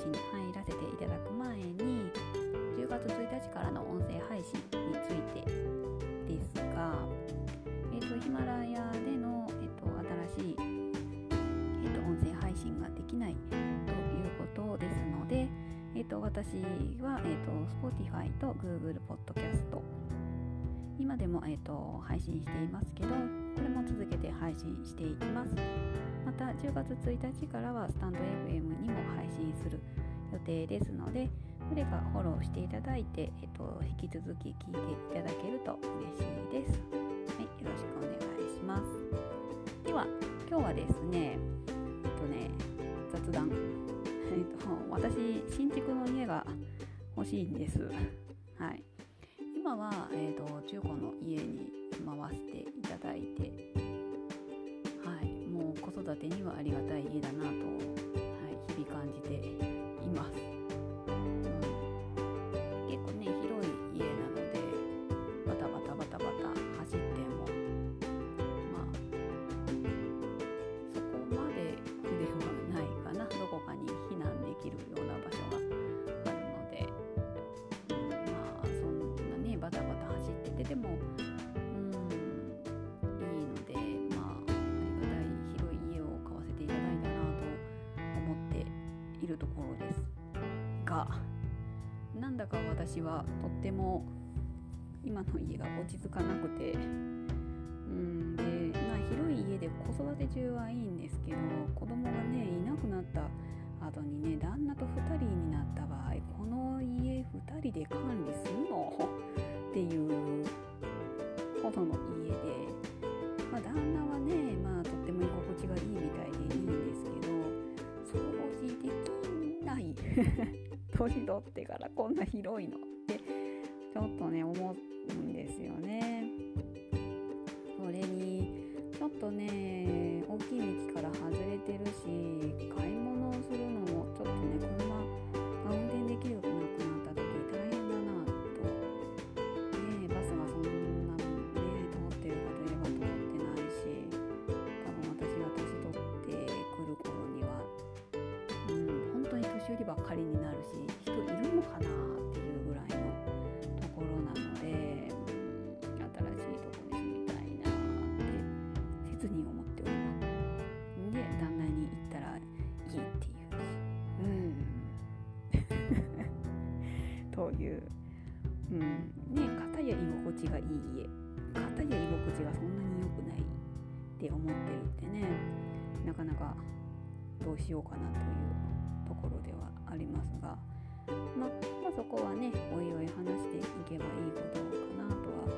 信に入らせていただく前に10月1日からの音声配信についてですが、えーと、ヒマラヤでの、えーと、新しい、えーと、と音声配信ができないということですので、えー、と私は、えー、と Spotify と Google Podcast 今でも、えー、と配信していますけどこれも続けて配信していきます。10月1日からはスタンド FM にも配信する予定ですのでそれがフォローしていただいて、えっと、引き続き聞いていただけると嬉しいです。はい、よろしくお願いします。では、今日はですね、えっとね、雑談。えっと、私、新築の家が欲しいんです。はい。今は、えっと、中古の家に住まわせていただいて、育てにはありがたい家だなと、はい、日々感じています。いるところですがなんだか私はとっても今の家が落ち着かなくてうんで、まあ、広い家で子育て中はいいんですけど子供がねいなくなった後にね旦那と2人になった場合この家2人で管理するの？っていうほどの家で、まあ、旦那はね、まあ、とっても居心地がいいみたいで 年取ってからこんな広いの？ってちょっとね思うんですよね。それにちょっとね本当に年寄りばっかりになるしのかなっていうぐらいのところなので、新しいとこに住みたいなって切に思っております。で旦那に言ったらいいっていう。うん。という。うん。ね片や居心地がいい家。片や居心地がそんなに良くないって思ってるってねなかなかどうしようかなというところではありますがままあ、そこはねおいおい話していけばいいことかなとは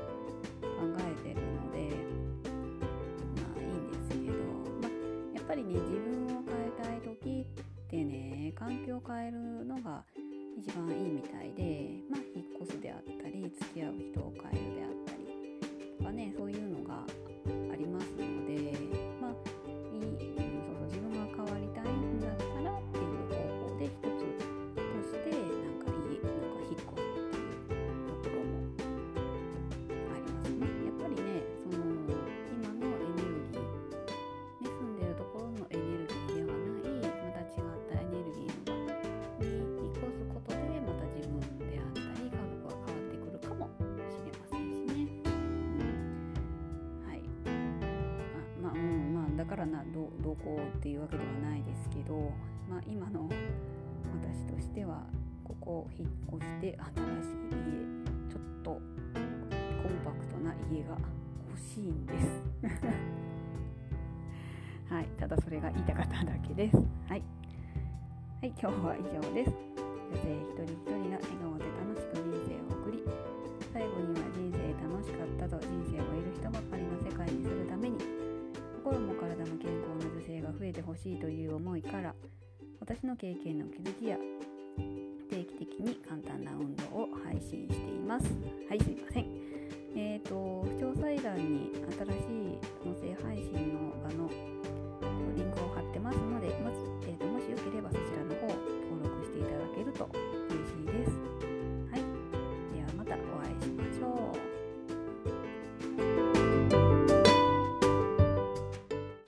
考えてるのでまあいいんですけど、まあ、やっぱりね自分を変えたい時ってね環境を変えるのが一番いいみたいで、まあ、引っ越すであったり付き合う人を変えるであったりとかねそういうのがからなどどこうっていうわけではないですけど、まあ、今の私としてはここを引っ越して新しい家ちょっとコンパクトな家が欲しいんです。はいただそれが言いたかっただけです。はい、はい、今日は以上です。女性一人一人が笑顔が増えてほしいという思いから私の経験の気づきや定期的に簡単な運動を配信しています。はいすいません。